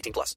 18 plus.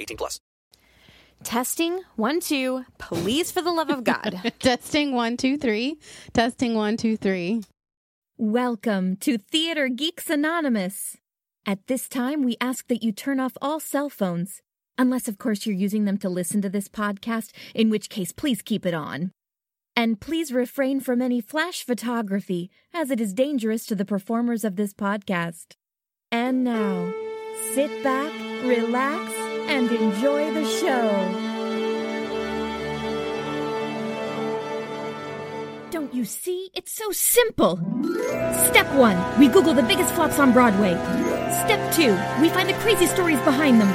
18 plus. Testing one, two. Please, for the love of God. Testing one, two, three. Testing one, two, three. Welcome to Theater Geeks Anonymous. At this time, we ask that you turn off all cell phones, unless, of course, you're using them to listen to this podcast, in which case, please keep it on. And please refrain from any flash photography, as it is dangerous to the performers of this podcast. And now, sit back, relax, and enjoy the show. Don't you see? It's so simple. Step one, we Google the biggest flops on Broadway. Step two, we find the crazy stories behind them.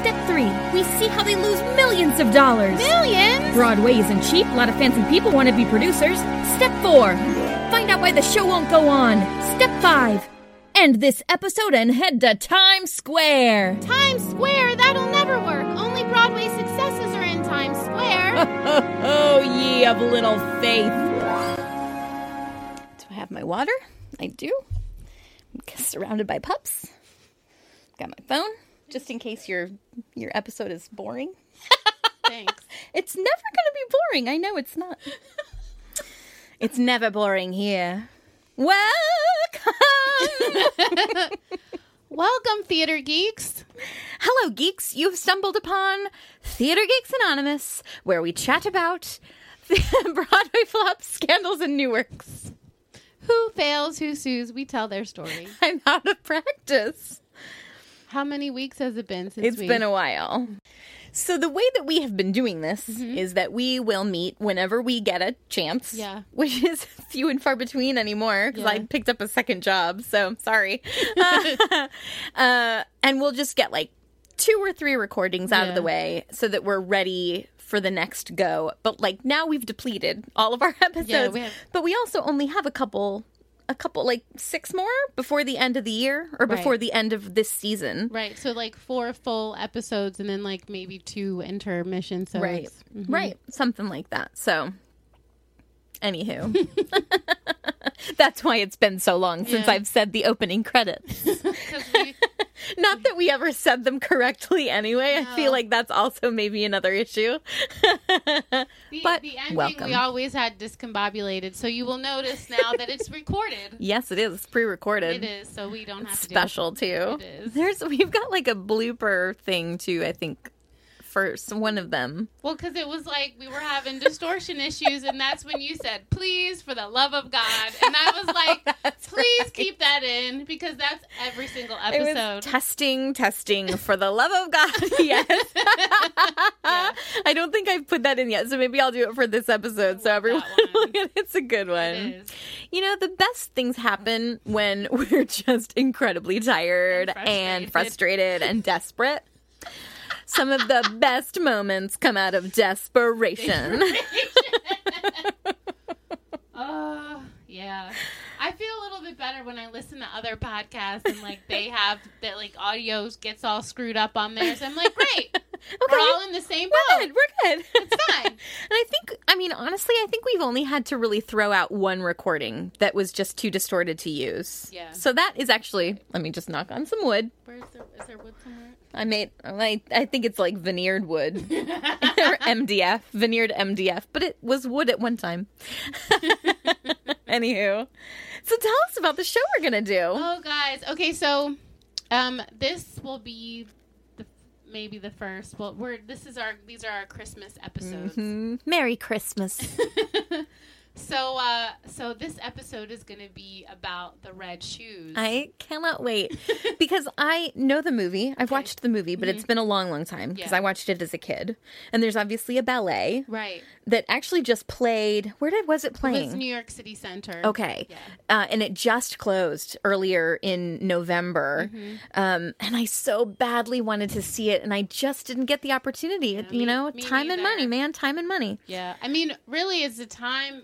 Step three, we see how they lose millions of dollars. Millions? Broadway isn't cheap. A lot of fancy people want to be producers. Step four, find out why the show won't go on. Step five, end this episode and head to Times Square. Times Square? That'll Oh, ye of little faith. Do I have my water? I do. I'm surrounded by pups. Got my phone, just in case your your episode is boring. Thanks. It's never gonna be boring. I know it's not. it's never boring here. Welcome. Welcome, theater geeks. Hello, geeks. You've stumbled upon Theater Geeks Anonymous, where we chat about Broadway flops, scandals, and new works. Who fails, who sues, we tell their story. I'm out of practice. How many weeks has it been since It's we been a while. So the way that we have been doing this is that we will meet whenever we get a chance. Yeah. Which is few and far between anymore because I picked up a second job. So sorry. uh, and we'll just get like two or three recordings out of the way so that we're ready for the next go. But like now we've depleted all of our episodes. we have- But we also only have a couple. A couple, like six more before the end of the year or before Right. the end of this season. Right, so like four full episodes and then like maybe two intermission. So Right. Mm-hmm. Right. Something like that. So, anywho, that's why it's been so long since Yeah. I've said the opening credits. we, Not that we ever said them correctly anyway. I feel like that's also maybe another issue. the, But the ending welcome. we always had discombobulated, so you will notice now that it's recorded. yes, it is. It's pre recorded. It is, so we don't have to Special do it. too. It is. There's we've got like a blooper thing too, I think, for s- one of them. Well, because it was like we were having distortion issues, and that's when you said, "Please, for the love of God," and I was like, "Please keep that in because that's every single It was episode." testing, testing for the love of God. yes. I don't think I've put that in yet, so maybe I'll do it for this episode so everyone that one. look at it. It's a good one. You know, the best things happen when we're just incredibly tired And and frustrated. frustrated and desperate. Some of the best moments come out of desperation. Oh, yeah. I feel a little bit better when I listen to other podcasts and like they have that like audio gets all screwed up on theirs. I'm like, great, we're all in the same boat. We're good. We're good. It's fine. And I think, I mean, honestly, I think we've only had to really throw out one recording that was just too distorted to use. Yeah. So that is actually, let me just knock on some wood. Where's there? Is there wood somewhere? I made, I, I think it's like veneered wood or MDF, veneered MDF, but it was wood at one time. Anywho, so tell us about the show we're gonna do. Oh, guys. Okay, so Um, this will be the maybe the first. Well, we're this is our these are our Christmas episodes. Mm, Merry Christmas. So, uh, so this episode is going to be about the red shoes. I cannot wait because I know the movie. I've watched the movie, but it's been a long, long time because Mm-hmm. Yeah. I watched it as a kid. And there's obviously a ballet right. that actually just played. Where did was it It was playing? New York City Center. Okay. Yeah. Uh, and it just closed earlier in November. Mm-hmm. Um, and I so badly wanted to see it, and I just didn't get the opportunity. me- you know, me time and money, man. Time and money. Yeah. I mean, really, it's a time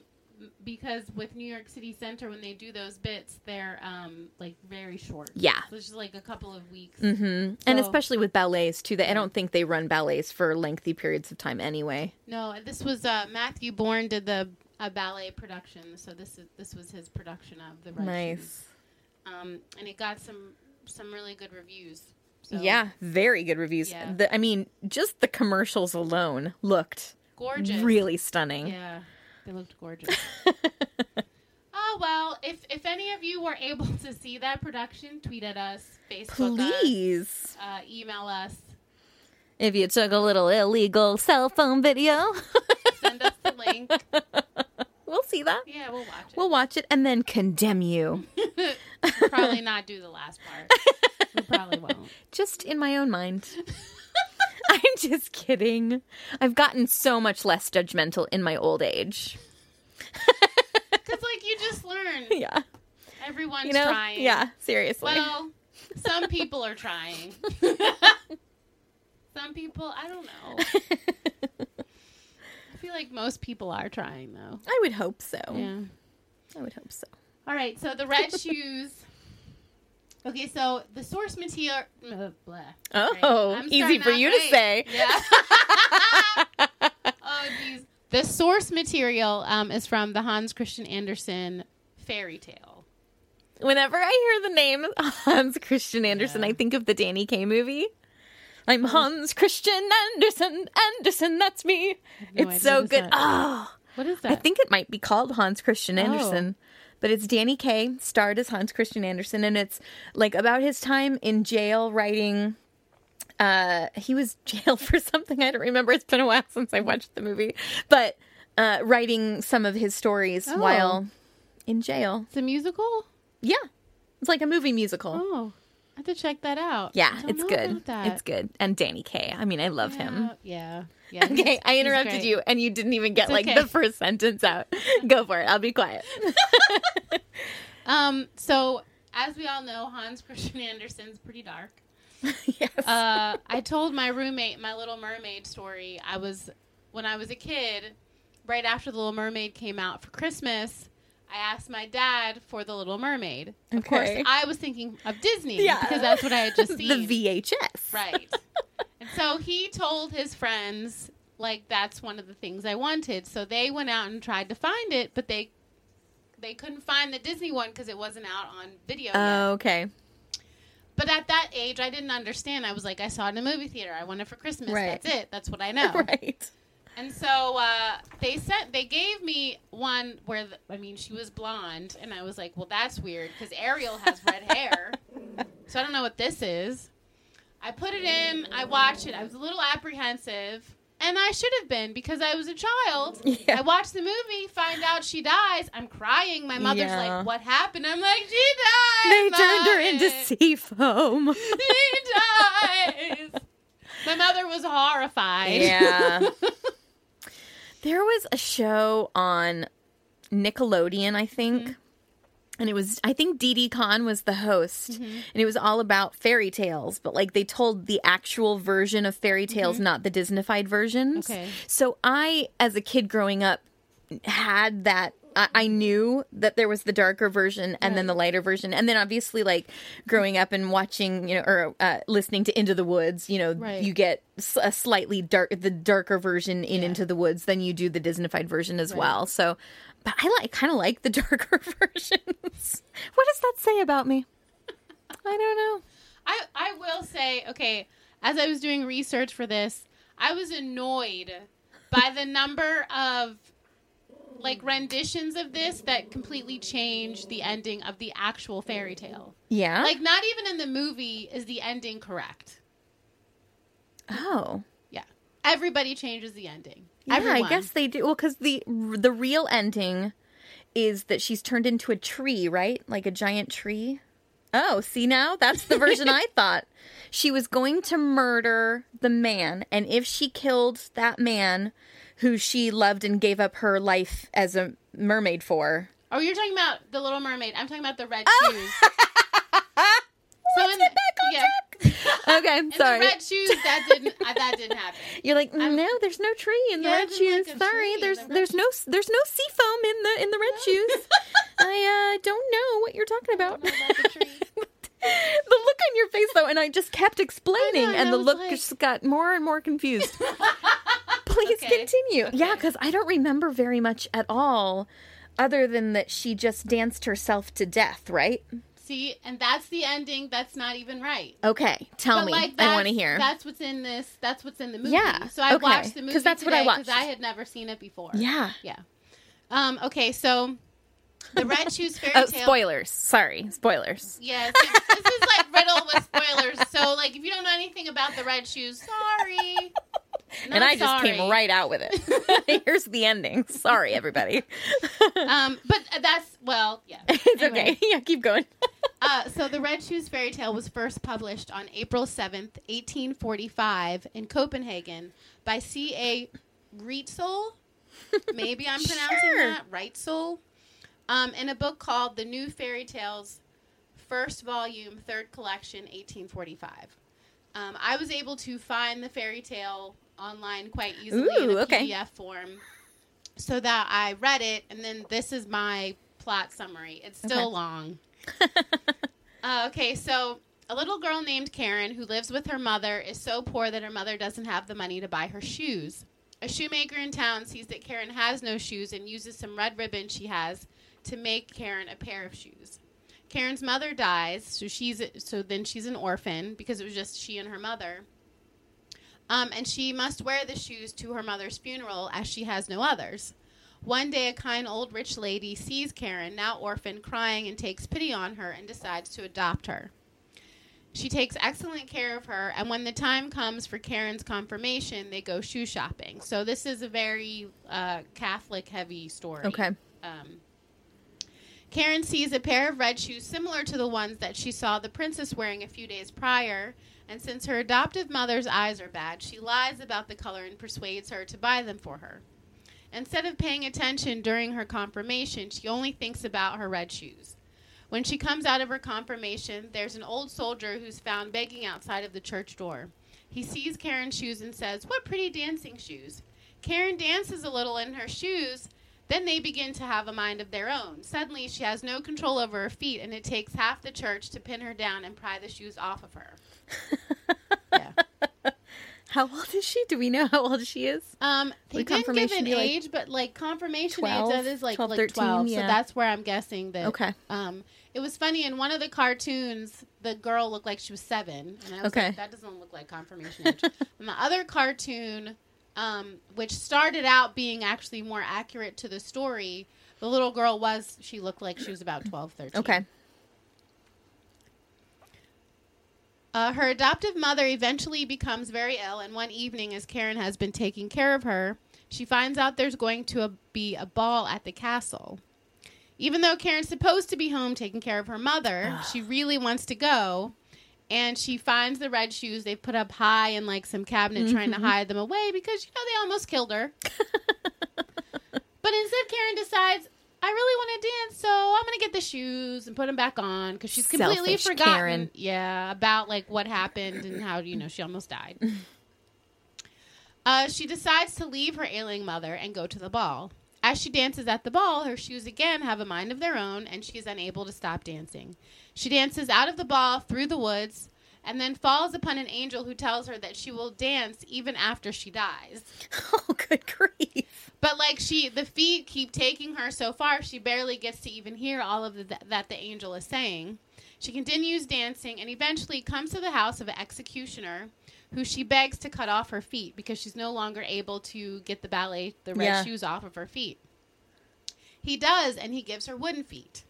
because with New York City Center, when they do those bits, they're um like very short. Yeah. So it's just like a couple of weeks. hmm and especially with ballets, too. They, I don't think they run ballets for lengthy periods of time anyway. No, this was uh, Matthew Bourne did the a ballet production, so this is this was his production of the Shoes. Nice. Um, and it got some some really good reviews. So Yeah, very good reviews. Yeah. The, I mean, just the commercials alone looked gorgeous. really stunning. Yeah, they looked gorgeous. oh well, if if any of you were able to see that production, tweet at us, Facebook Please. us, uh, email us, If you took a little illegal cell phone video, send us the link. we'll see that. Yeah, we'll watch it. We'll watch it and then condemn you. We'll probably not do the last part. we probably won't. Just in my own mind. I'm just kidding. I've gotten so much less judgmental in my old age. Because like you just learn, Yeah. everyone's You know? trying. Yeah, seriously. Well, some people are trying. some people, I don't know. I feel like most people are trying though. I would hope so. Yeah. I would hope so. All right, so the red shoes. Okay, so the source material. Uh. Oh, I'm easy for you to say. Yeah. oh, geez. The source material um, is from the Hans Christian Andersen fairy tale. Whenever I hear the name Hans Christian Andersen, I think of the Danny Kaye movie. I'm Hans Christian Andersen. Andersen, that's me. no it's so good. that? Oh, What is that? I think it might be called Hans Christian Oh. But it's Danny Kaye, starred as Hans Christian Andersen, and it's like about his time in jail writing. Uh, he was jailed for something I don't remember. It's been a while since I watched the movie, but uh, writing some of his stories Oh. while in jail. It's a musical? Yeah, it's like a movie musical. Oh, I have to check that out. Yeah, it's good. It's good. And Danny Kaye. I mean, I love him. Yeah, yeah. yeah. Okay, I interrupted you, and you didn't even get It's like okay. the first sentence out. Go for it. I'll be quiet. Um, so as we all know, Hans Christian Andersen's pretty dark. yes. Uh, I told my roommate my Little Mermaid story. I was when I was a kid, right after the Little Mermaid came out for Christmas. I asked my dad for the Little Mermaid. Of course, I was thinking of Disney Yeah. because that's what I had just seen. the VHS. Right. and so he told his friends like that's one of the things I wanted. So they went out and tried to find it, but they they couldn't find the Disney one because it wasn't out on video yet. Oh, okay. But at that age, I didn't understand. I was like, I saw it in a movie theater. I want it for Christmas. Right. That's it. That's what I know. Right. And so uh, they sent, they gave me one where, the, I mean, she was blonde, and I was like, well, that's weird because Ariel has red hair, so I don't know what this is. I put it in, I watched it. I was a little apprehensive, and I should have been because I was a child. Yeah. I watched the movie, find out she dies. I'm crying. My mother's Yeah. like, "What happened?" I'm like, "She died." They turned her into sea foam. She dies. My mother was horrified. Yeah. There was a show on Nickelodeon, I think. Mm-hmm. And it was, I think Dee Dee Khan was the host. Mm-hmm. And it was all about fairy tales, but like they told the actual version of fairy tales, not the Disneyfied versions. Mm-hmm. Okay. So I, as a kid growing up, had that. I I knew that there was the darker version and then the lighter version, and then obviously, like growing up and watching, you know, or uh, listening to Into the Woods, you know, Right. you get a slightly dark, the darker version in Into the Woods than you do the Disneyfied version as well. So, but I like kind of like the darker versions. what does that say about me? I don't know. I, I will say, okay, as I was doing research for this, I was annoyed by the number of like renditions of this that completely change the ending of the actual fairy tale. Yeah. Like not even in the movie is the ending correct. oh. Yeah. Everybody changes the ending. Yeah, Everyone. I guess they do. Well, because the the real ending is that she's turned into a tree, right? Like a giant tree. Oh, see now? That's the version I thought. She was going to murder the man, and if she killed that man who she loved and gave up her life as a mermaid for. Oh, you're talking about the Little Mermaid. I'm talking about the red Oh. shoes. so in the, yeah, track. Okay, in sorry. the red shoes that didn't uh, that didn't happen. You're like, no, there's no tree in the Yeah, red shoes. like Sorry, there's the there's no there's no sea foam in the in the red shoes. I uh, don't know what you're talking about. I don't know about the tree. the look on your face though, and I just kept explaining, know, and I the look like- just got more and more confused. Please Okay. continue. Yeah, because I don't remember very much at all, other than that she just danced herself to death. Right? See, and that's the ending. That's not even right. Okay, tell But me. like I want to hear. That's what's in this. That's what's in the movie. Yeah, So I okay. watched the movie because that's what I watched. I had never seen it before. Yeah. Yeah. Um. Okay. So the Red Shoes fairy Tale. Oh, tale. spoilers. Sorry, spoilers. Yes. This, is like riddle with spoilers. So like, if you don't know anything about the Red Shoes, sorry. and Not I just came right out with it. Here's the ending. Sorry, everybody. Um. But that's well. Yeah. it's Anyway. okay. Yeah, keep going. Uh, so the Red Shoes fairy tale was first published on April 7th, 1845 in Copenhagen by C.A. Reitzel. Maybe I'm pronouncing Sure. that. Reitzel. Um, in a book called The New Fairy Tales, first volume, third collection, 1845. Um, I was able to find the fairy tale online quite easily in a okay. PDF form so that I read it, and then this is my plot summary. It's still Okay. long. Uh, okay, so a little girl named Karen who lives with her mother is so poor that her mother doesn't have the money to buy her shoes. A shoemaker in town sees that Karen has no shoes and uses some red ribbon she has to make Karen a pair of shoes. Karen's mother dies, so she's so then she's an orphan because it was just she and her mother. Um, and she must wear the shoes to her mother's funeral as she has no others. One day, a kind old rich lady sees Karen, now orphaned, crying and takes pity on her and decides to adopt her. She takes excellent care of her, and when the time comes for Karen's confirmation, they go shoe shopping. So, this is a very uh, Catholic heavy story. Okay. Um, Karen sees a pair of red shoes similar to the ones that she saw the princess wearing a few days prior, and since her adoptive mother's eyes are bad, she lies about the color and persuades her to buy them for her. Instead of paying attention during her confirmation, she only thinks about her red shoes. When she comes out of her confirmation, there's an old soldier who's found begging outside of the church door. He sees Karen's shoes and says, What pretty dancing shoes! Karen dances a little in her shoes. Then they begin to have a mind of their own. Suddenly, she has no control over her feet, and it takes half the church to pin her down and pry the shoes off of her. yeah. How old is she? Do we know how old she is? Um, they Would didn't give an be, like, age, but like confirmation 12, age that is like 12, like 13, twelve. So that's where I'm guessing that. Okay. Um, it was funny in one of the cartoons, the girl looked like she was seven, and I was Okay. like, that doesn't look like confirmation age. and the other cartoon, um, which started out being actually more accurate to the story, the little girl was she looked like she was about 12, 13. Okay. Uh, her adoptive mother eventually becomes very ill, and one evening, as Karen has been taking care of her, she finds out there's going to a, be a ball at the castle. Even though Karen's supposed to be home taking care of her mother, she really wants to go. And she finds the red shoes they've put up high in like some cabinet trying to hide them away because, you know, they almost killed her. but instead, Karen decides, I really want to dance, so I'm going to get the shoes and put them back on because she's completely Selfish forgotten. Karen. Yeah, about like what happened and how, you know, she almost died. Uh, she decides to leave her ailing mother and go to the ball. As she dances at the ball, her shoes again have a mind of their own, and she is unable to stop dancing. She dances out of the ball through the woods, and then falls upon an angel who tells her that she will dance even after she dies. Oh, good grief. But like she, the feet keep taking her so far, she barely gets to even hear all of the, that the angel is saying. She continues dancing and eventually comes to the house of an executioner, who she begs to cut off her feet because she's no longer able to get the ballet, the red Yeah. shoes off of her feet. He does, and he gives her wooden feet.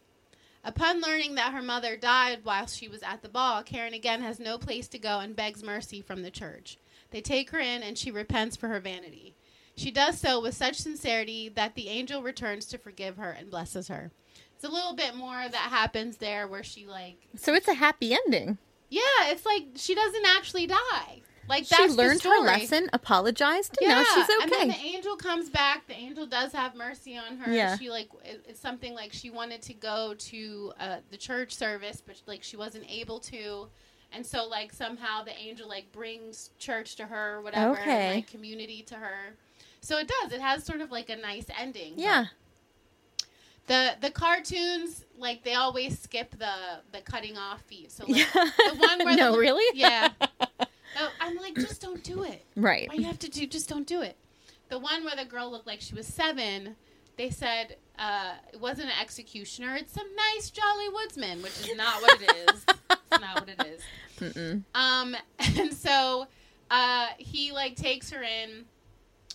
Upon learning that her mother died while she was at the ball, Karen again has no place to go and begs mercy from the church. They take her in, and she repents for her vanity. She does so with such sincerity that the angel returns to forgive her and blesses her. It's a little bit more that happens there where she, like, So it's a happy ending. yeah, it's like she doesn't actually die. Like, She learned her lesson, apologized, and now she's okay. And then the angel comes back. The angel does have mercy on her. Yeah. She like it's something like she wanted to go to uh, the church service, but like she wasn't able to. And so like somehow the angel like brings church to her, or whatever, Okay. and, like community to her. So it does. It has sort of like a nice ending. Yeah. The the cartoons like they always skip the the cutting off feet. So like, Yeah. the one where No, the, really? yeah. Oh, I'm like just don't do it. Right. Why you have to do? Just don't do it. The one where the girl looked like she was seven, they said uh, it wasn't an executioner. It's some nice jolly woodsman, which is not what it is. it's not what it is. Um, and so uh, he like takes her in.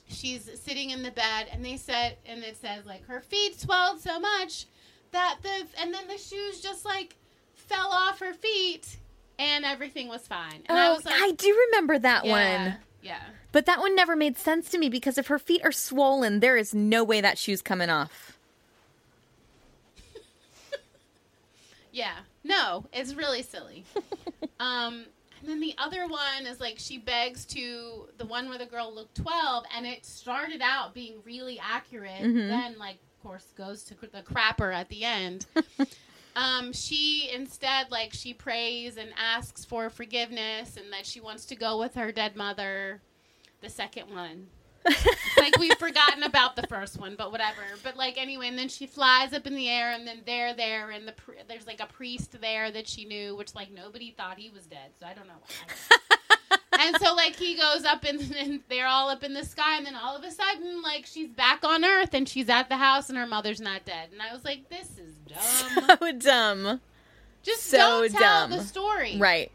She's sitting in the bed, and they said, and it says like her feet swelled so much that the and then the shoes just like fell off her feet, and everything was fine. And I Oh, was like, I do remember that yeah, one. Yeah. But that one never made sense to me because if her feet are swollen, there is no way that shoe's coming off. Yeah. No, it's really silly. um, and then the other one is like she begs to the one where the girl looked 12 and it started out being really accurate. Then like of course goes to the crapper at the end. um, she instead like she prays and asks for forgiveness and that she wants to go with her dead mother. The second one. Like we've forgotten about the first one, but whatever. But like anyway, and then she flies up in the air, and then they're there, and the there's like a priest there that she knew, which like nobody thought he was dead, so I don't know why. and so like he goes up and, and they're all up in the sky, and then all of a sudden like she's back on Earth, and she's at the house, and her mother's not dead, and I was like, this is dumb. So dumb. Just so don't tell dumb. the story, Right.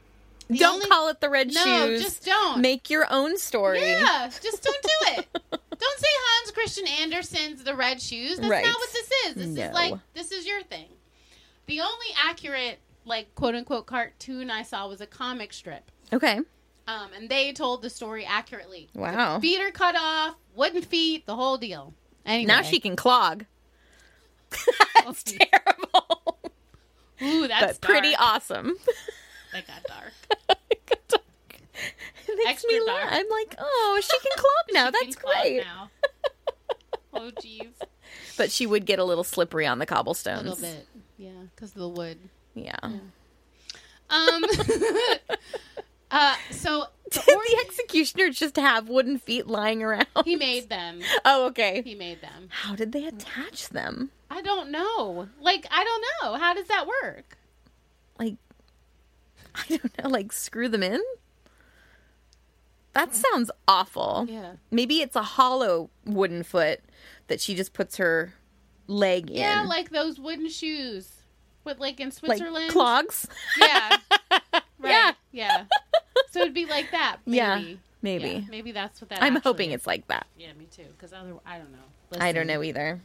The don't only- call it the red No, shoes. just don't. Make your own story. Yeah, just don't do it. don't say Hans Christian Andersen's The Red Shoes. That's Right. not what this is. This No. is like this is your thing. The only accurate like quote unquote cartoon I saw was a comic strip. Okay. Um, and they told the story accurately. Wow. The feet are cut off, wooden feet, the whole deal. Anyway, Now she can clog. That's Terrible. Ooh, that's but pretty awesome. That got dark. it makes Extra me dark. I'm like, oh, she can clog now. She That's can great. Now. oh, jeez. But she would get a little slippery on the cobblestones. A little bit. Yeah, because of the wood. Yeah. Um. uh. So the Did or- the executioner just have wooden feet lying around? he made them. Oh, okay. He made them. How did they attach them? I don't know. Like I don't know. How does that work? Like, I don't know, like screw them in? That sounds awful. Yeah. Maybe it's a hollow wooden foot that she just puts her leg in. Yeah, like those wooden shoes. With like in like Switzerland. clogs. Yeah. Right. Yeah. Yeah. So it'd be like that. Maybe. Yeah, maybe. Yeah, maybe that's what that. I'm hoping is. it's like that. Yeah, me too. Because I don't know. I don't know either.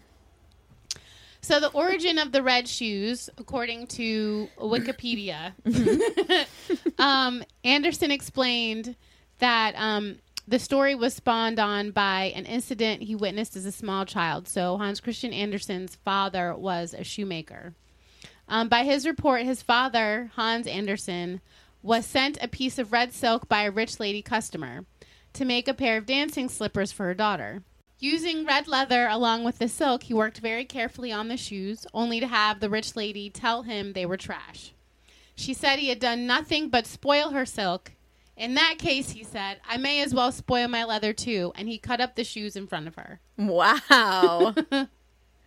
So the origin of the red shoes, according to Wikipedia, um, Andersen explained that um, the story was spawned on by an incident he witnessed as a small child. So Hans Christian Andersen's father was a shoemaker. Um, by his report, his father, Hans Andersen, was sent a piece of red silk by a rich lady customer to make a pair of dancing slippers for her daughter. Using red leather along with the silk, he worked very carefully on the shoes, only to have the rich lady tell him they were trash. She said he had done nothing but spoil her silk. In that case, he said, I may as well spoil my leather too, and he cut up the shoes in front of her. Wow.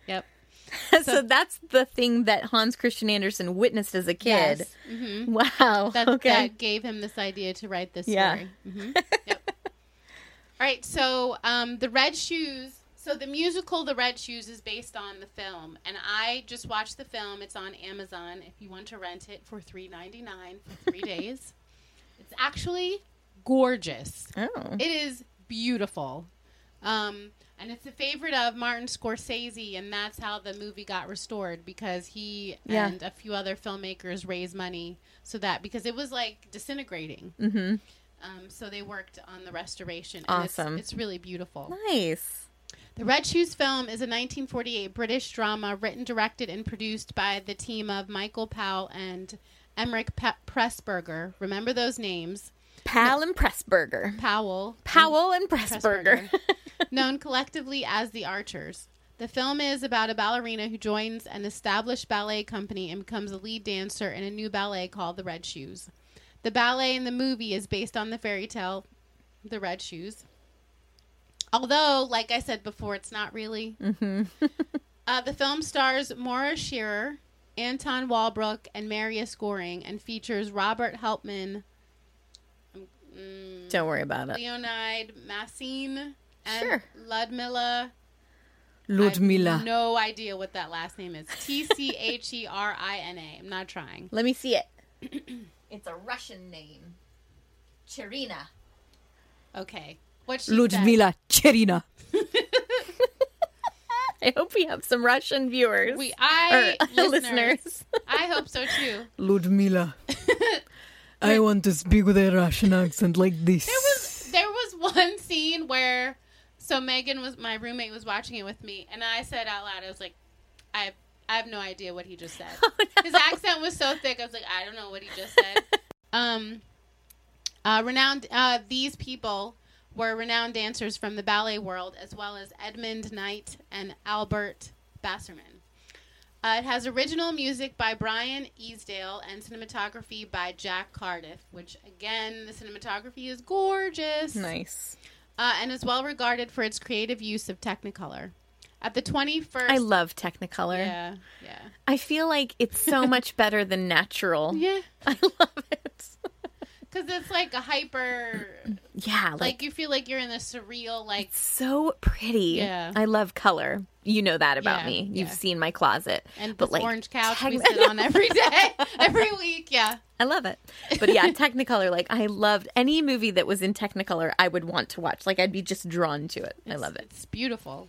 Yep. so, that's the thing that Hans Christian Andersen witnessed as a kid. Yes. Mhm. Wow. That, okay. that gave him this idea to write this Yeah. story. hmm Yep. All right, so um, the Red Shoes. So the musical The Red Shoes is based on the film, and I just watched the film. It's on Amazon. If you want to rent it for three ninety nine for three days, it's actually gorgeous. oh. It is beautiful. Um, and it's a favorite of Martin Scorsese, and that's how the movie got restored because he Yeah. and a few other filmmakers raised money so that because it was like disintegrating. Mm-hmm. Um, so they worked on the restoration. and it's- Awesome. It's, really beautiful. Nice. The Red Shoes film is a 1948 British drama written, directed, and produced by the team of Michael Powell and Emeric Pe- Pressburger. Remember those names? Pal and Pressburger. Powell. Powell and Pressburger. known collectively as the Archers. The film is about a ballerina who joins an established ballet company and becomes a lead dancer in a new ballet called The Red Shoes. The ballet in the movie is based on the fairy tale The Red Shoes. Although, like I said before, it's not really. uh, the film stars Moira Shearer, Anton Walbrook, and Marius Goring, and features Robert Helpmann, Don't worry about it. Leonide Massine, and Sure. Ludmilla I Ludmila. have no idea what that last name is. T C H E R I N A. I'm not trying. Let me see it. It's a Russian name. Tcherina. Okay. What she. Ludmila Tcherina. I hope we have some Russian viewers. We I or listeners, listeners. I hope so too. Ludmila. I want to speak with a Russian accent like this. There was there was one scene where so Megan was my roommate was watching it with me and I said out loud I was like I I have no idea what he just said. His accent was so thick I was like I don't know what he just said. um uh renowned uh these people were renowned dancers from the ballet world as well as Esmond Knight and Albert Bassermann. Uh, it has original music by Brian Easdale and cinematography by Jack Cardiff, which again, the cinematography is gorgeous. nice. Uh, and is well regarded for its creative use of Technicolor. At the 21st. I love Technicolor. Yeah, yeah. I feel like it's so much better than natural. Yeah. I love it. Because it's like a hyper. Yeah, Like, like, you feel like you're in a surreal, like. so pretty. Yeah. I love color. You know that about Yeah, me. You've yeah. seen my closet. And but like orange couch we sit on every day, every week. Yeah. I love it. But yeah, Technicolor, like I loved any movie that was in Technicolor, I would want to watch. Like I'd be just drawn to it. I love it. It's beautiful.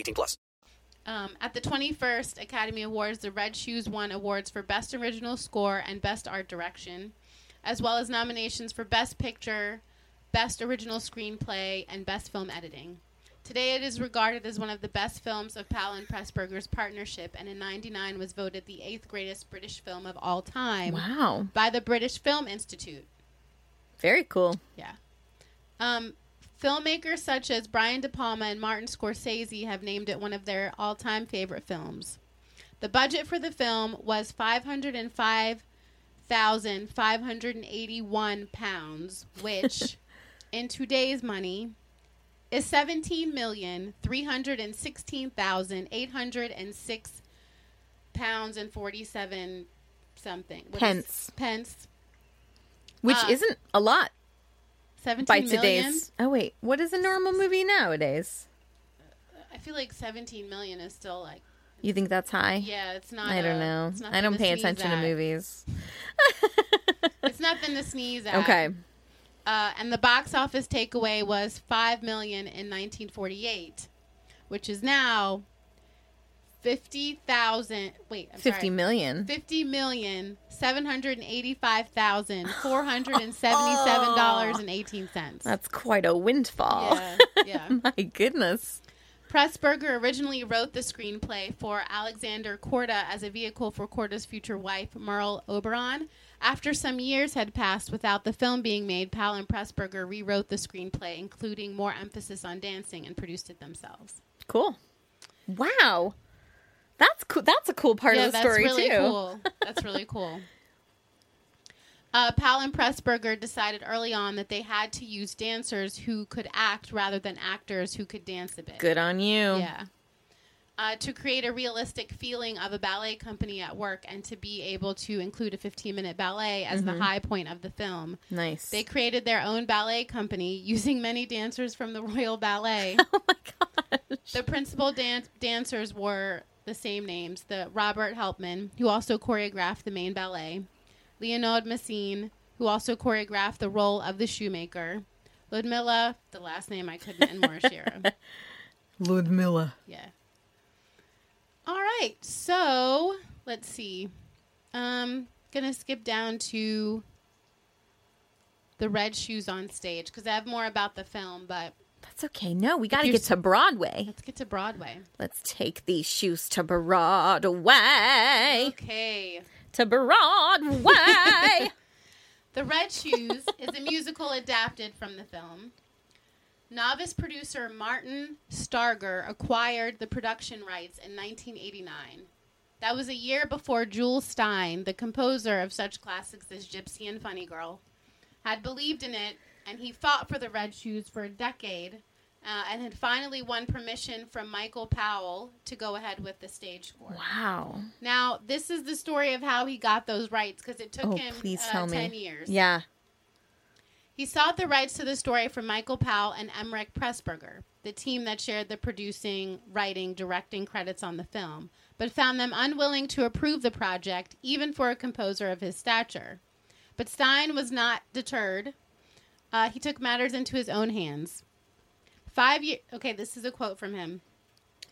18 plus. Um, at the 21st Academy Awards, the Red Shoes won awards for Best Original Score and Best Art Direction, as well as nominations for Best Picture, Best Original Screenplay, and Best Film Editing. Today, it is regarded as one of the best films of Powell and Pressburger's partnership, and in '99 was voted the eighth greatest British film of all time Wow. by the British Film Institute. Very cool. Yeah. Um, filmmakers such as Brian De Palma and Martin Scorsese have named it one of their all time favorite films. The budget for the film was 505,581 pounds, which in today's money is 17,316,806 pounds and 47 something. Pence. Pence. Which Uh, isn't a lot 17 by million? today's. Oh wait, what is a normal movie nowadays? I feel like 17 million is still like, You think that's high? yeah, it's not. I don't a- know. I don't pay attention to movies. It's nothing to sneeze at. Okay. Uh, and the box office takeaway was 5 million in 1948, which is now 50,000. Wait, I'm Fifty sorry. million. Fifty million seven hundred and eighty-five thousand four hundred and seventy-seven dollars and eighteen cents. That's quite a windfall. Yeah, yeah. My goodness. Pressburger originally wrote the screenplay for Alexander Korda as a vehicle for Korda's future wife, Merle Oberon. After some years had passed without the film being made, Powell and Pressburger rewrote the screenplay, including more emphasis on dancing, and produced it themselves. Cool. Wow. That's cool. That's a cool part yeah, of the that's story really too. cool. That's really cool. Uh, Powell and Pressburger decided early on that they had to use dancers who could act rather than actors who could dance a bit. Good on you. Yeah. Uh, to create a realistic feeling of a ballet company at work and to be able to include a 15 minute ballet as the high point of the film. Nice. They created their own ballet company using many dancers from the Royal Ballet. oh my gosh. the principal dan- dancers were the same names the Robert Helpmann, who also choreographed the main ballet, Leonard Massine, who also choreographed the role of the shoemaker, Ludmilla, the last name I couldn't, and Moira Shearer. Ludmilla. Yeah. All right. So let's see. Um, gonna skip down to the red shoes on stage because I have more about the film, but That's okay. No, we got to get to Broadway. let's get to Broadway. Let's take these shoes to Broadway. Okay. To Broadway. The Red Shoes is a musical adapted from the film. Novice producer Martin Starger acquired the production rights in 1989. That was a year before Jules Styne, the composer of such classics as Gypsy and Funny Girl, had believed in it, and he fought for the Red Shoes for a decade, uh, and had finally won permission from Michael Powell to go ahead with the stage score. wow. Now, this is the story of how he got those rights because it took Oh, him please uh, tell me. 10 years. Yeah. He sought the rights to the story from Michael Powell and Emeric Pressburger, the team that shared the producing, writing, directing credits on the film, but found them unwilling to approve the project, even for a composer of his stature. But Styne was not deterred. Uh, he took matters into his own hands. Five years. Okay, this is a quote from him.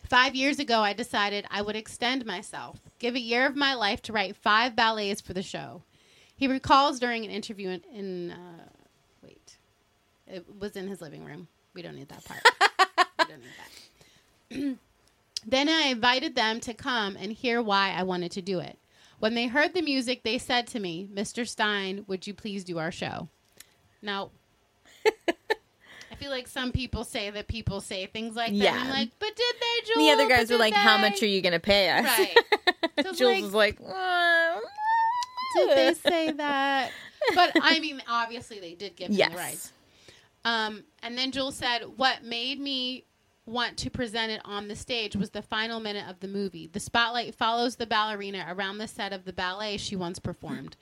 Five years ago, I decided I would extend myself, give a year of my life to write five ballets for the show. He recalls during an interview in, in uh, wait, it was in his living room. We don't need that part. we don't need that. then I invited them to come and hear why I wanted to do it. When they heard the music, they said to me, "Mr. Styne, would you please do our show?" Now, I feel like some people say that people say things like that. Yeah. I'm like, but did they, Jules? The other But guys were like, "How much are you going to pay us?" Right. Jules like, was like, "Uh, did they say that? But I mean, obviously they did give him Yes. the rights. Um, and then Jules said, "What made me want to present it on the stage was the final minute of the movie. The spotlight follows the ballerina around the set of the ballet she once performed.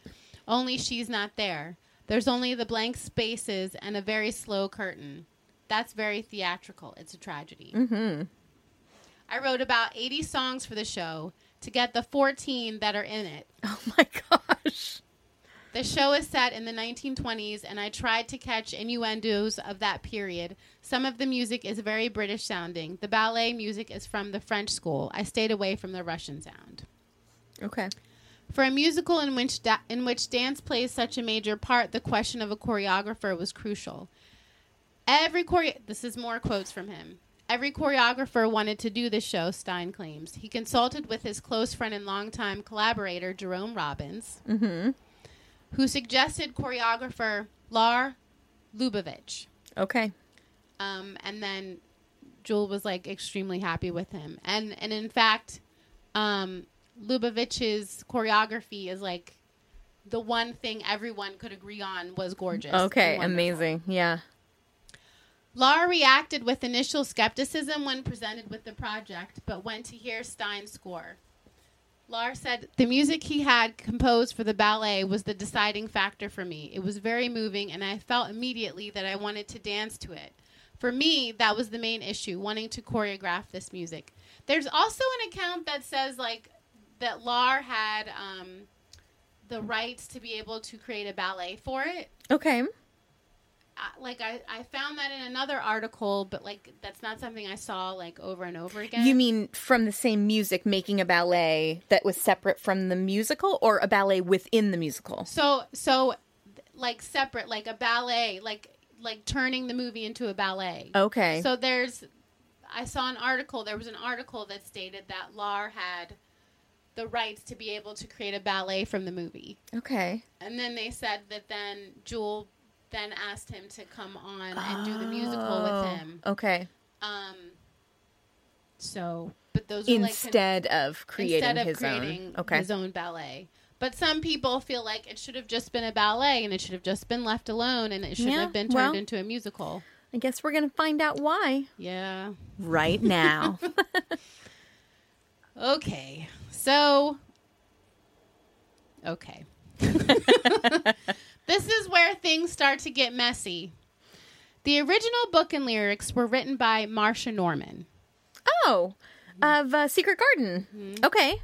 Only she's not there. There's only the blank spaces and a very slow curtain. That's very theatrical. It's a tragedy." Mm-hmm. I wrote about 80 songs for the show to get the 14 that are in it. Oh my gosh. The show is set in the 1920s, and I tried to catch innuendos of that period. Some of the music is very British sounding. The ballet music is from the French school. I stayed away from the Russian sound. Okay. For a musical in which da- in which dance plays such a major part, the question of a choreographer was crucial. Every chore- this is more quotes from him. Every choreographer wanted to do the show, Styne claims. He consulted with his close friend and longtime collaborator, Jerome Robbins, who suggested choreographer Lar Lubovitch. Okay. Um, and then Jule was like extremely happy with him. And and in fact, um, Lubovitch's choreography is like the one thing everyone could agree on was gorgeous. Okay. and. Amazing. Yeah. Laura reacted with initial skepticism when presented with the project, but went to hear Styne's score. Laura said, The music he had composed for the ballet was the deciding factor for me. It was very moving, and I felt immediately that I wanted to dance to it. For me, that was the main issue, wanting to choreograph this music. There's also an account that says, like, that Lar had um, the rights to be able to create a ballet for it Okay. I- like I, I found that in another article, but like that's not something I saw like over and over again. You mean from the same music making a ballet that was separate from the musical or a ballet within the musical? so so like separate, like a ballet, like like turning the movie into a ballet. Okay. So there's I saw an article, there was an article that stated that Lar had the rights to be able to create a ballet from the movie. okay. And then they said that then Jule then asked him to come on and do the musical with him. Okay. Um so but those are like con- Instead of creating instead of his creating own. Okay. his own ballet. But some people feel like it should have just been a ballet and it should have just been left alone and it shouldn't Yeah, have been turned well- into a musical. I guess we're gonna find out why Yeah. right now. Okay. So Okay. this is where things start to get messy. The original book and lyrics were written by Marsha Norman. oh, of uh, Secret Garden. Okay.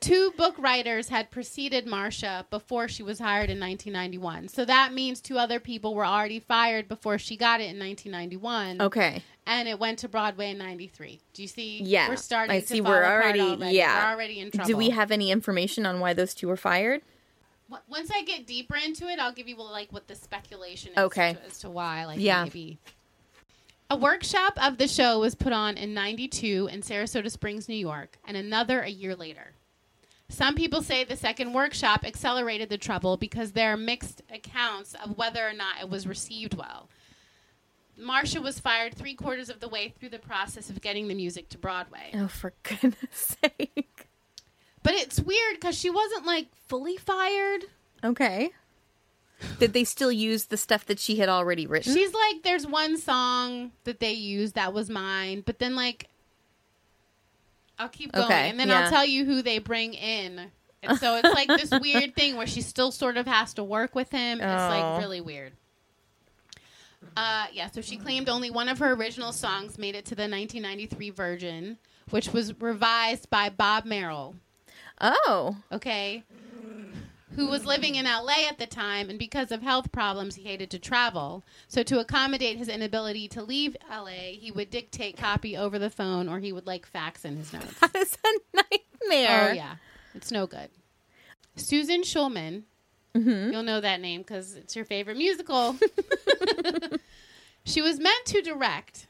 Two book writers had preceded Marsha before she was hired in 1991. So that means two other people were already fired before she got it in 1991. Okay. And it went to Broadway in 93. Do you see? Yeah, We're starting I to see fall we're apart already- yeah. We're already in trouble. Do we have any information on why those two were fired? Once I get deeper into it, I'll give you like what the speculation is Okay. to, as to why. Like Yeah. maybe a workshop of the show was put on in '92 in Sarasota Springs, New York, and another a year later. Some people say the second workshop accelerated the trouble because there are mixed accounts of whether or not it was received well. Marsha was fired three quarters of the way through the process of getting the music to Broadway. Oh, for goodness sake. But it's weird because she wasn't like fully fired. Okay. Did they still use the stuff that she had already written? She's like, there's one song that they used that was mine, but then like, I'll keep going, Okay, and then yeah. I'll tell you who they bring in. And so it's like this weird thing where she still sort of has to work with him. It's Oh. like really weird. Uh, yeah, so she claimed only one of her original songs made it to the 1993 version, which was revised by Bob Merrill oh. okay, who was living in LA at the time, and because of health problems, he hated to travel. So, to accommodate his inability to leave LA, he would dictate copy over the phone or he would like fax in his notes. That is a nightmare. oh, yeah. It's no good. Susan Schulman, you'll know that name because it's your favorite musical. she was meant to direct,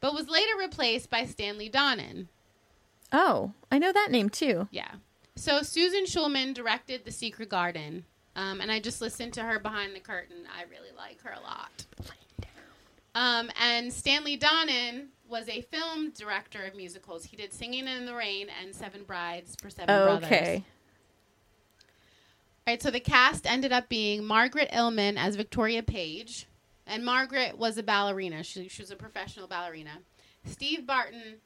but was later replaced by Stanley Donen. Oh, I know that name too. Yeah. So Susan Schulman directed The Secret Garden, um, and I just listened to her behind the curtain. I really like her a lot. Um, and Stanley Donen was a film director of musicals. He did Singing in the Rain and Seven Brides for Seven Brothers. Okay. All right, so the cast ended up being Margaret Illmann as Victoria Page, and Margaret was a ballerina. She, she was a professional ballerina. Steve Barton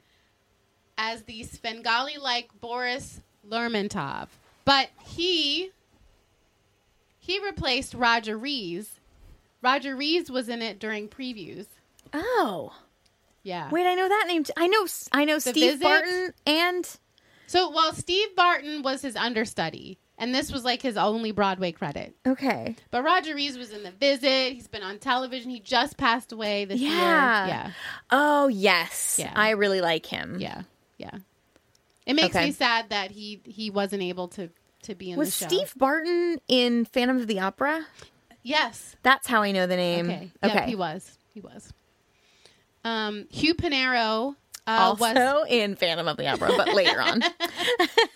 as the Svengali-like Boris Lermontov, but he he replaced Roger Rees. Roger Rees was in it during previews. Oh. Yeah. Wait, I know that name. Too. I know. I know The Steve Visit? Barton and So, well, Steve Barton was his understudy, and this was like his only Broadway credit. okay. But Roger Rees was in The Visit. He's been on television. He just passed away this Yeah. year. Yeah. Oh yes, Yeah. I really like him. Yeah. Yeah. It makes Okay. me sad that he he wasn't able to to be in Was the show. Was Steve Barton in Phantom of the Opera? Yes. That's how I know the name. Okay. Okay. Yep, he was. He was. Um, Hugh Panaro uh, also was in Phantom of the Opera, but later on.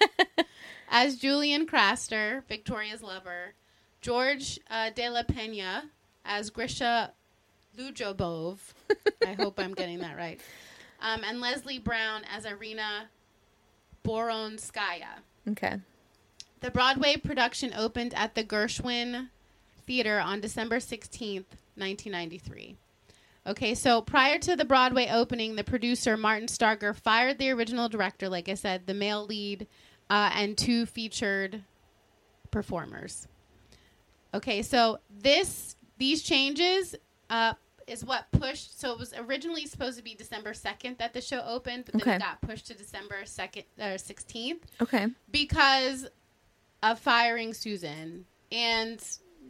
as Julian Craster, Victoria's lover. George uh, De La Pena as Grisha Lujobov. I hope I'm getting that right. Um, and Leslie Browne as Irina Boronskaya. Okay. The Broadway production opened at the Gershwin Theater on December 16th, 1993. Okay, so prior to the Broadway opening, the producer, Martin Starger, fired the original director, like I said, the male lead, uh, and two featured performers. Okay, so this these changes uh, is what pushed. So it was originally supposed to be December 2nd that the show opened, but then Okay. it got pushed to December 2nd or 16th Okay. because of firing Susan and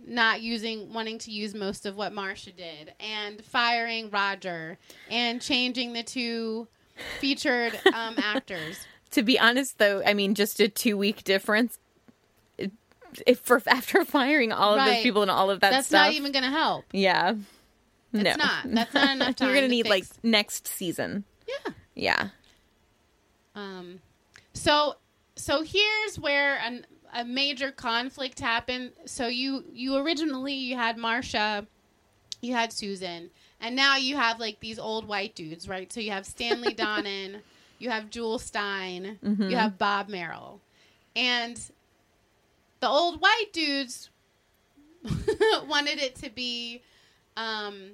not using wanting to use most of what Marsha did and firing Roger and changing the two featured um, actors. To be honest, though, I mean, just a two week difference. If for after firing all of those people and all of that That's stuff, not even going to help. yeah, It's no, not. That's not enough time You're gonna to need like next season. Yeah. Yeah. Um, so so here's where an, a major conflict happened. So you you originally you had Marsha, you had Susan, and now you have like these old white dudes, right? So you have Stanley Donen, you have Jule Styne, you have Bob Merrill, and the old white dudes wanted it to be um,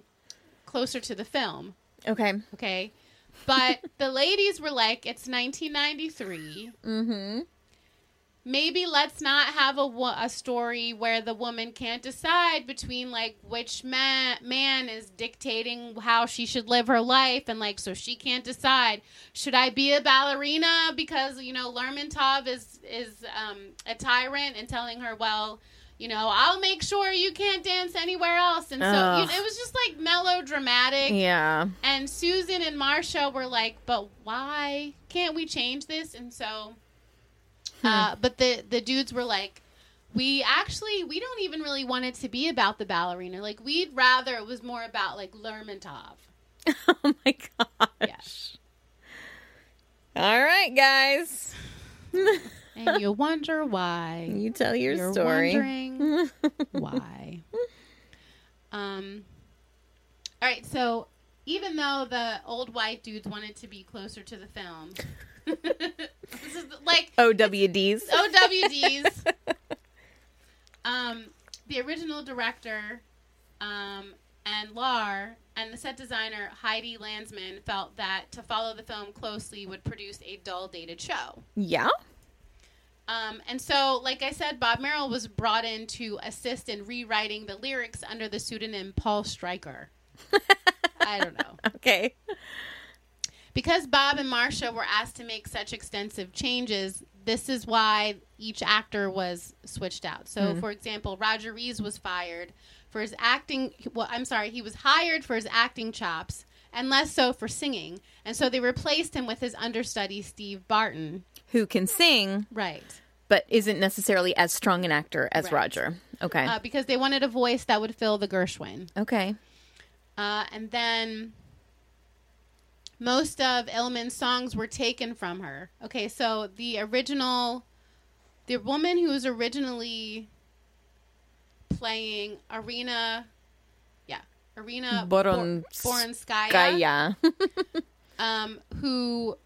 closer to the film. Okay. Okay. But the ladies were like, it's 1993. Mm-hmm. Maybe let's not have a, a story where the woman can't decide between like which man man is dictating how she should live her life and like so she can't decide should I be a ballerina because you know Lermontov is is um, a tyrant and telling her well you know I'll make sure you can't dance anywhere else and so you, it was just like melodramatic Yeah. and Susan and Marsha were like, "But why can't we change this?" And so, uh, but the the dudes were like, "We actually we don't even really want it to be about the ballerina. Like we'd rather it was more about like Lermontov." Oh my gosh. Yeah. All right, guys. And you wonder why. You tell your You're story. wondering why. Um. All right, so even though the old white dudes wanted to be closer to the film, this is like OWDs. OWDs. um, the original director, um, and Lar and the set designer Heidi Landesman felt that to follow the film closely would produce a dull, dated show. Yeah. Um, and so, like I said, Bob Merrill was brought in to assist in rewriting the lyrics under the pseudonym Paul Stryker. I don't know. Okay. Because Bob and Marsha were asked to make such extensive changes, this is why each actor was switched out. So, for example, Roger Rees was fired for his acting. Well, I'm sorry, he was hired for his acting chops and less so for singing. And so they replaced him with his understudy, Steve Barton. Who can sing, Right. but isn't necessarily as strong an actor as Right. Roger. Okay. Uh, because they wanted a voice that would fill the Gershwin. okay. Uh, and then most of Illmann's songs were taken from her. Okay, so the original, the woman who was originally playing Arena, yeah, Arena Boron- Boronskaya, Gaia. um, who,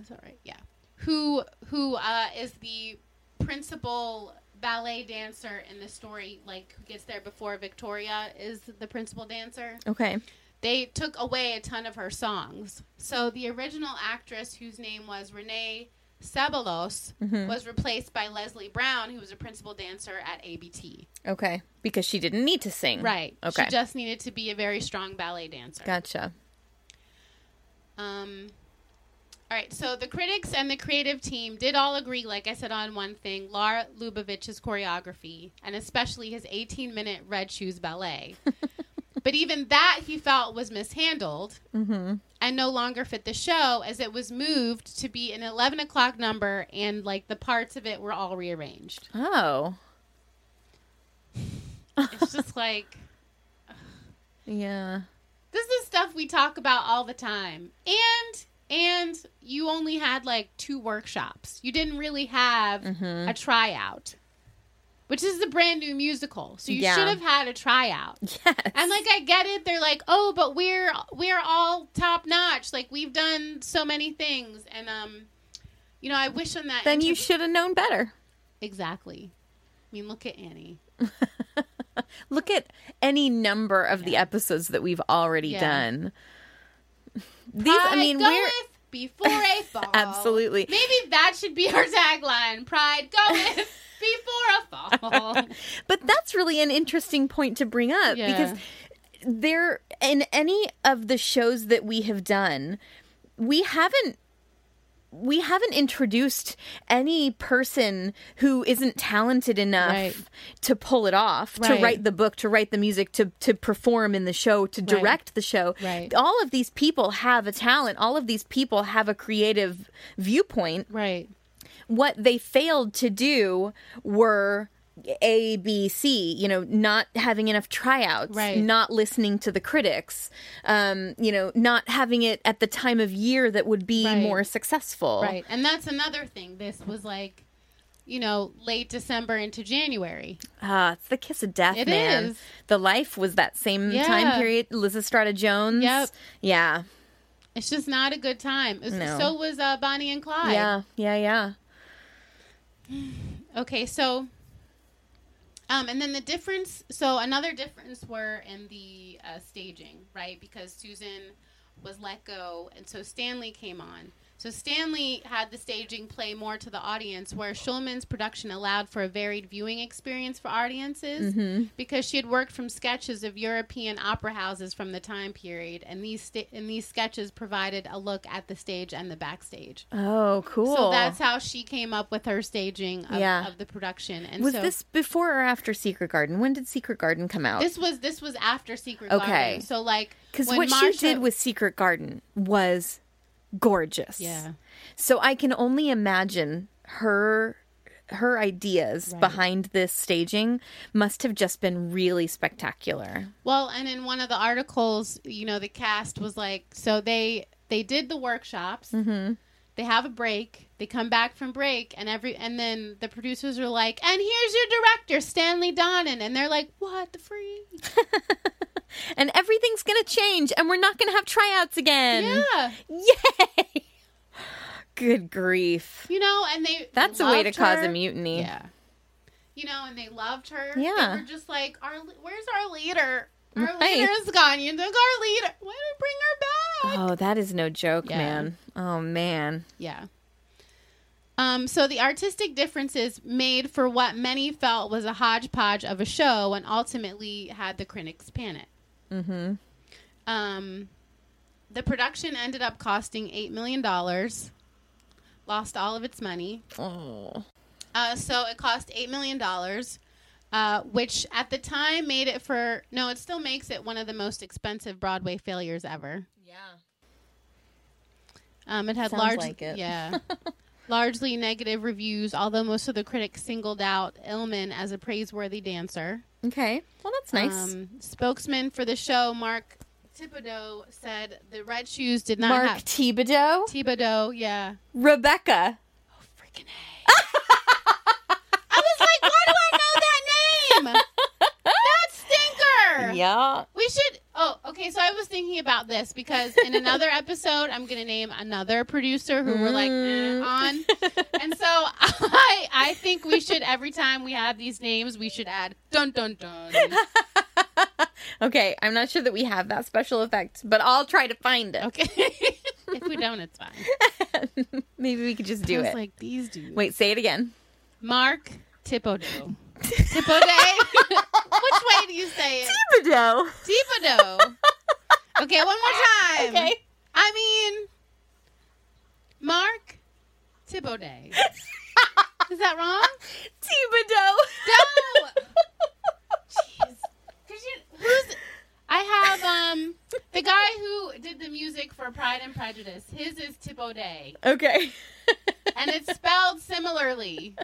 is that right? Yeah, who who uh, is the principal ballet dancer in the story? Like who gets there before Victoria is the principal dancer. okay. They took away a ton of her songs. So the original actress, whose name was Renee Sabalos, was replaced by Leslie Browne, who was a principal dancer at ABT. Okay. Because she didn't need to sing. Right. Okay. She just needed to be a very strong ballet dancer. Gotcha. Um, all right, so the critics and the creative team did all agree, like I said, on one thing Lara Lubovitch's choreography, and especially his 18 minute Red Shoes ballet. but even that he felt was mishandled mm-hmm. and no longer fit the show as it was moved to be an 11 o'clock number and like the parts of it were all rearranged. Oh. It's just like. Yeah. this is stuff we talk about all the time and and you only had like two workshops you didn't really have Mm-hmm. a tryout which is a brand new musical so you Yeah. should have had a tryout Yes. and like i get it they're like oh but we're we're all top notch like we've done so many things and um you know i wish on that then you should have known better. exactly i mean look at annie Look at any number of the episodes that we've already Yeah. done. These, I Pride mean, we're before a fall. Absolutely. Maybe that should be our tagline. Pride goeth before a fall. But that's really an interesting point to bring up Yeah. because there in any of the shows that we have done, we haven't we haven't introduced any person who isn't talented enough Right. to pull it off, to write the book, to write the music, to to perform in the show, to direct the show. Right. All of these people have a talent. All of these people have a creative viewpoint right. what they failed to do were A, B, C, you know, not having enough tryouts, Right. not listening to the critics, um, you know, not having it at the time of year that would be Right. more successful. Right. And that's another thing. This was like, you know, late December into January. Ah, it's the kiss of death, It man. is. The life was that same Yeah. time period. Liz Estrada Jones. Yep. Yeah. It's just not a good time. It was- No. So was uh, Bonnie and Clyde. Yeah. Yeah. Yeah. Okay, so um and then the difference so another difference were in the uh, staging, right? Because Susan was let go and so Stanley came on. So Stanley had the staging play more to the audience, where Schulman's production allowed for a varied viewing experience for audiences mm-hmm. because she had worked from sketches of European opera houses from the time period, and these sta- and these sketches provided a look at the stage and the backstage. Oh, cool. So that's how she came up with her staging of, Yeah. of the production. And was so this before or after Secret Garden? When did Secret Garden come out? this was this was after Secret Okay. Garden. So like Because what Marsha- she did with Secret Garden was gorgeous. yeah So I can only imagine her her ideas Right. behind this staging must have just been really spectacular. Well, and in one of the articles, you know, the cast was like, so they they did the workshops. Mm-hmm. They have a break. They come back from break, and every and then the producers are like, and here's your director, Stanley Donen, and they're like, what the freak? And everything's going to change and we're not going to have tryouts again. yeah, Yay! Good grief. you know, and they That's a way to loved cause a mutiny. Yeah, you know, and they loved her. Yeah. they were just like, our where's our leader? Our Right. leader's gone. You took our leader. Why don't bring her back? Oh, that is no joke, Yeah. man. Oh, man. Yeah. Um, so the artistic differences made for what many felt was a hodgepodge of a show and ultimately had the critics panic. Mm-hmm. Um, the production ended up costing $8 million, lost all of its money. Oh. Uh, so it cost $8 million, uh, which at the time made it for, no, it still makes it one of the most expensive Broadway failures ever. Yeah. Um, it had Sounds large, like it. yeah, largely negative reviews. Although most of the critics singled out Illmann as a praiseworthy dancer. Okay. Well, that's nice. Um, spokesman for the show, Mark Thibodeau, said the Red Shoes did not Mark have Thibodeau, Thibodeau. Yeah, Rebecca. Oh, freaking a. I was like, why do I know that name? that stinker. Yeah. We should. Oh, okay. So I was thinking about this because in another episode, I'm going to name another producer who we're like eh, on, and so I I think we should every time we have these names, we should add dun dun dun. Okay, I'm not sure that we have that special effect, but I'll try to find it. Okay. if we don't, it's fine. Maybe we could just do it. like these dudes. Wait, say it again. Mark Thibodeau. Thibodeau. Which way do you say it? Thibodeau. Thibodeau. Okay, one more time. Okay. I mean, Mark Thibodeau. Is that wrong? Thibodeau. No. Jeez. you, who's? I have um the guy who did the music for Pride and Prejudice. His is Thibodeau, Okay. and it's spelled similarly.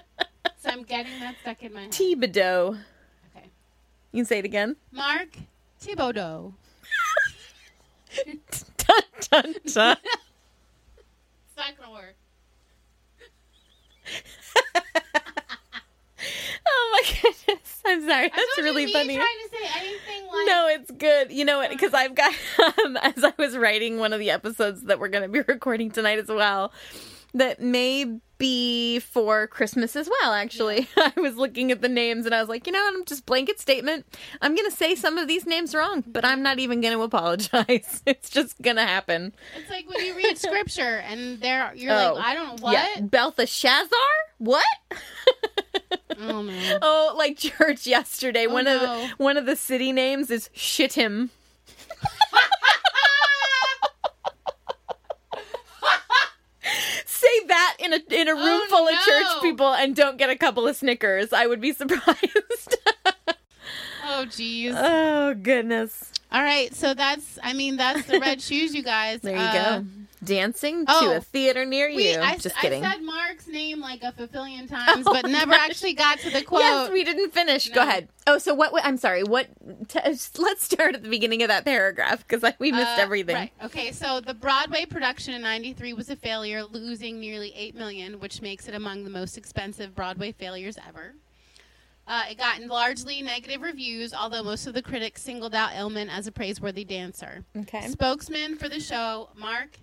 So I'm getting that stuck in my head. Thibodeau. You can say it again. Mark Thibodeau. Dun, dun, dun. It's not gonna work. oh my goodness. I'm sorry. That's really funny. Trying to say anything like No, it's good. You know what? Because I've got, um, as I was writing one of the episodes that we're going to be recording tonight as well, that may be for Christmas as well, actually. I was looking at the names and I was like, you know what? I'm just blanket statement. I'm going to say some of these names wrong, but I'm not even going to apologize. It's just going to happen. It's like when you read scripture and there you're Oh, like, I don't know what. Yeah. Belthashazar? What? Oh man. oh, like church yesterday. Oh, one of the, one of the city names is Shittim. say that in a in a room Oh, full of church people and don't get a couple of Snickers. I would be surprised. Oh jeez. oh goodness. All right, so that's I mean that's the red shoes, you guys. There you Uh, go. Dancing oh, to a theater near We, you. I, Just kidding. I said Mark's name like a fulfillion times, Oh but never actually got to the quote. Yes, we didn't finish. Go ahead. Oh, so what? I'm sorry. What? T- let's start at the beginning of that paragraph because like we missed Uh, everything. Right. Okay. So the Broadway production in '93 was a failure, losing nearly eight million, which makes it among the most expensive Broadway failures ever. Uh, it got largely negative reviews, although most of the critics singled out Illmann as a praiseworthy dancer. Okay. Spokesman for the show, Mark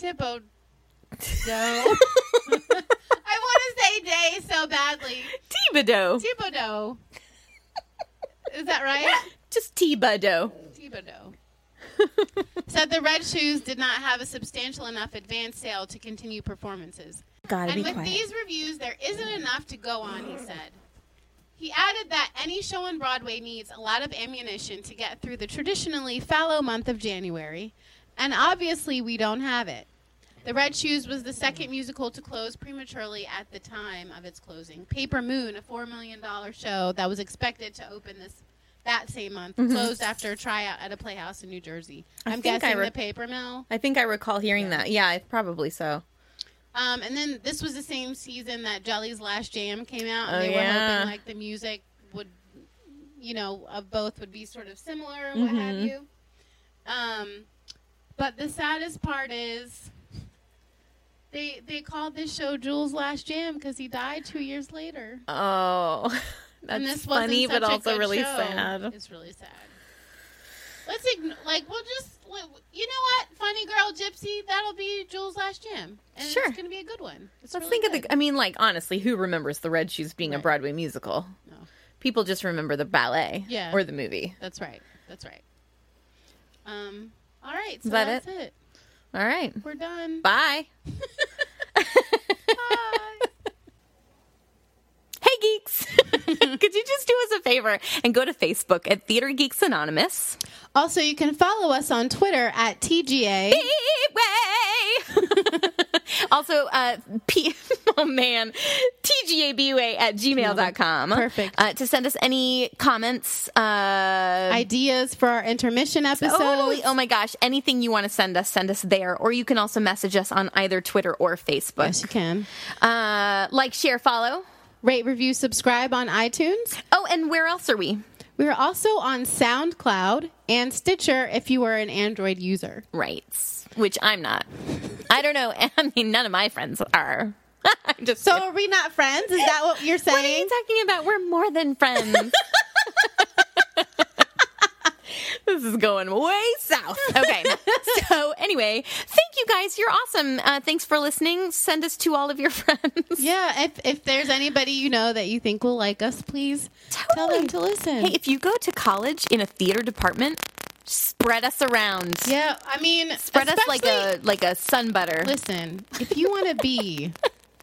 Thibodeau. I want to say day so badly. Thibodeau. Thibodeau. Is that right? Just Thibodeau. Thibodeau. Said the Red Shoes did not have a substantial enough advance sale to continue performances. Gotta and be with quiet. these reviews, there isn't enough to go on, he said. He added that any show on Broadway needs a lot of ammunition to get through the traditionally fallow month of January, and obviously we don't have it. The Red Shoes was the second musical to close prematurely at the time of its closing. Paper Moon, a $4 million show that was expected to open this that same month, closed after a tryout at a playhouse in New Jersey. Mm-hmm. I I guessing re- the Paper Mill. I think I recall hearing that. Yeah, probably so. Um, and then this was the same season that Jelly's Last Jam came out, and Oh, they yeah. were hoping like the music would, you know, of both would be sort of similar, and what have Mm-hmm. you. Um, but the saddest part is. They, they called this show Jule's Last Jam because he died two years later. Oh, that's funny, but also really show. sad. It's really sad. Let's ign- like we'll just you know what, Funny Girl Gypsy, that'll be Jule's Last Jam, and Sure. it's gonna be a good one. It's Let's really think of the. I mean, like honestly, who remembers the Red Shoes being a Broadway musical? No. People just remember the ballet, Yeah. or the movie. That's right. That's right. Um. All right. So that that's it? it? All right, We're done. bye. Bye. Hey geeks, could you just do us a favor and go to Facebook at Theater Geeks Anonymous? also, you can follow us on Twitter at TGA. Also, uh, P- oh man, tgabua at gmail.com. Perfect. Uh, to send us any comments, uh, Ideas for our intermission episode. Totally. Oh my gosh. Anything you want to send us, send us there. Or you can also message us on either Twitter or Facebook. Yes, you can. Uh, like, share, follow. Rate, review, subscribe on iTunes. Oh, and where else are we? We are also on SoundCloud and Stitcher if you are an Android user. Right. Which I'm not. I don't know. I mean, none of my friends are. Just So are we not friends? Is that what you're saying? What are you talking about? We're more than friends. this is going way south. Okay. so, anyway, thank you guys. You're awesome. Uh, thanks for listening. Send us to all of your friends. yeah, if if there's anybody you know that you think will like us, please tell them to listen. Hey, if you go to college in a theater department, spread us around. yeah, I mean, Spread us like a like a sun butter. Listen, if you want to be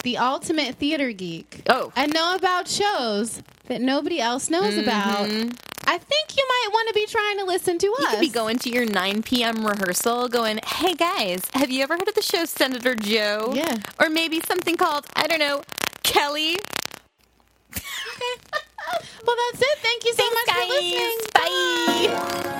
the ultimate theater geek, Oh. and know about shows that nobody else knows about, I think you might want to be trying to listen to us. You could be going to your 9 p.m. rehearsal going, hey guys, have you ever heard of the show Senator Joe? Yeah. Or maybe something called, I don't know, Kelly? Okay. well, that's it. Thank you so Thanks, much guys. for listening. Bye.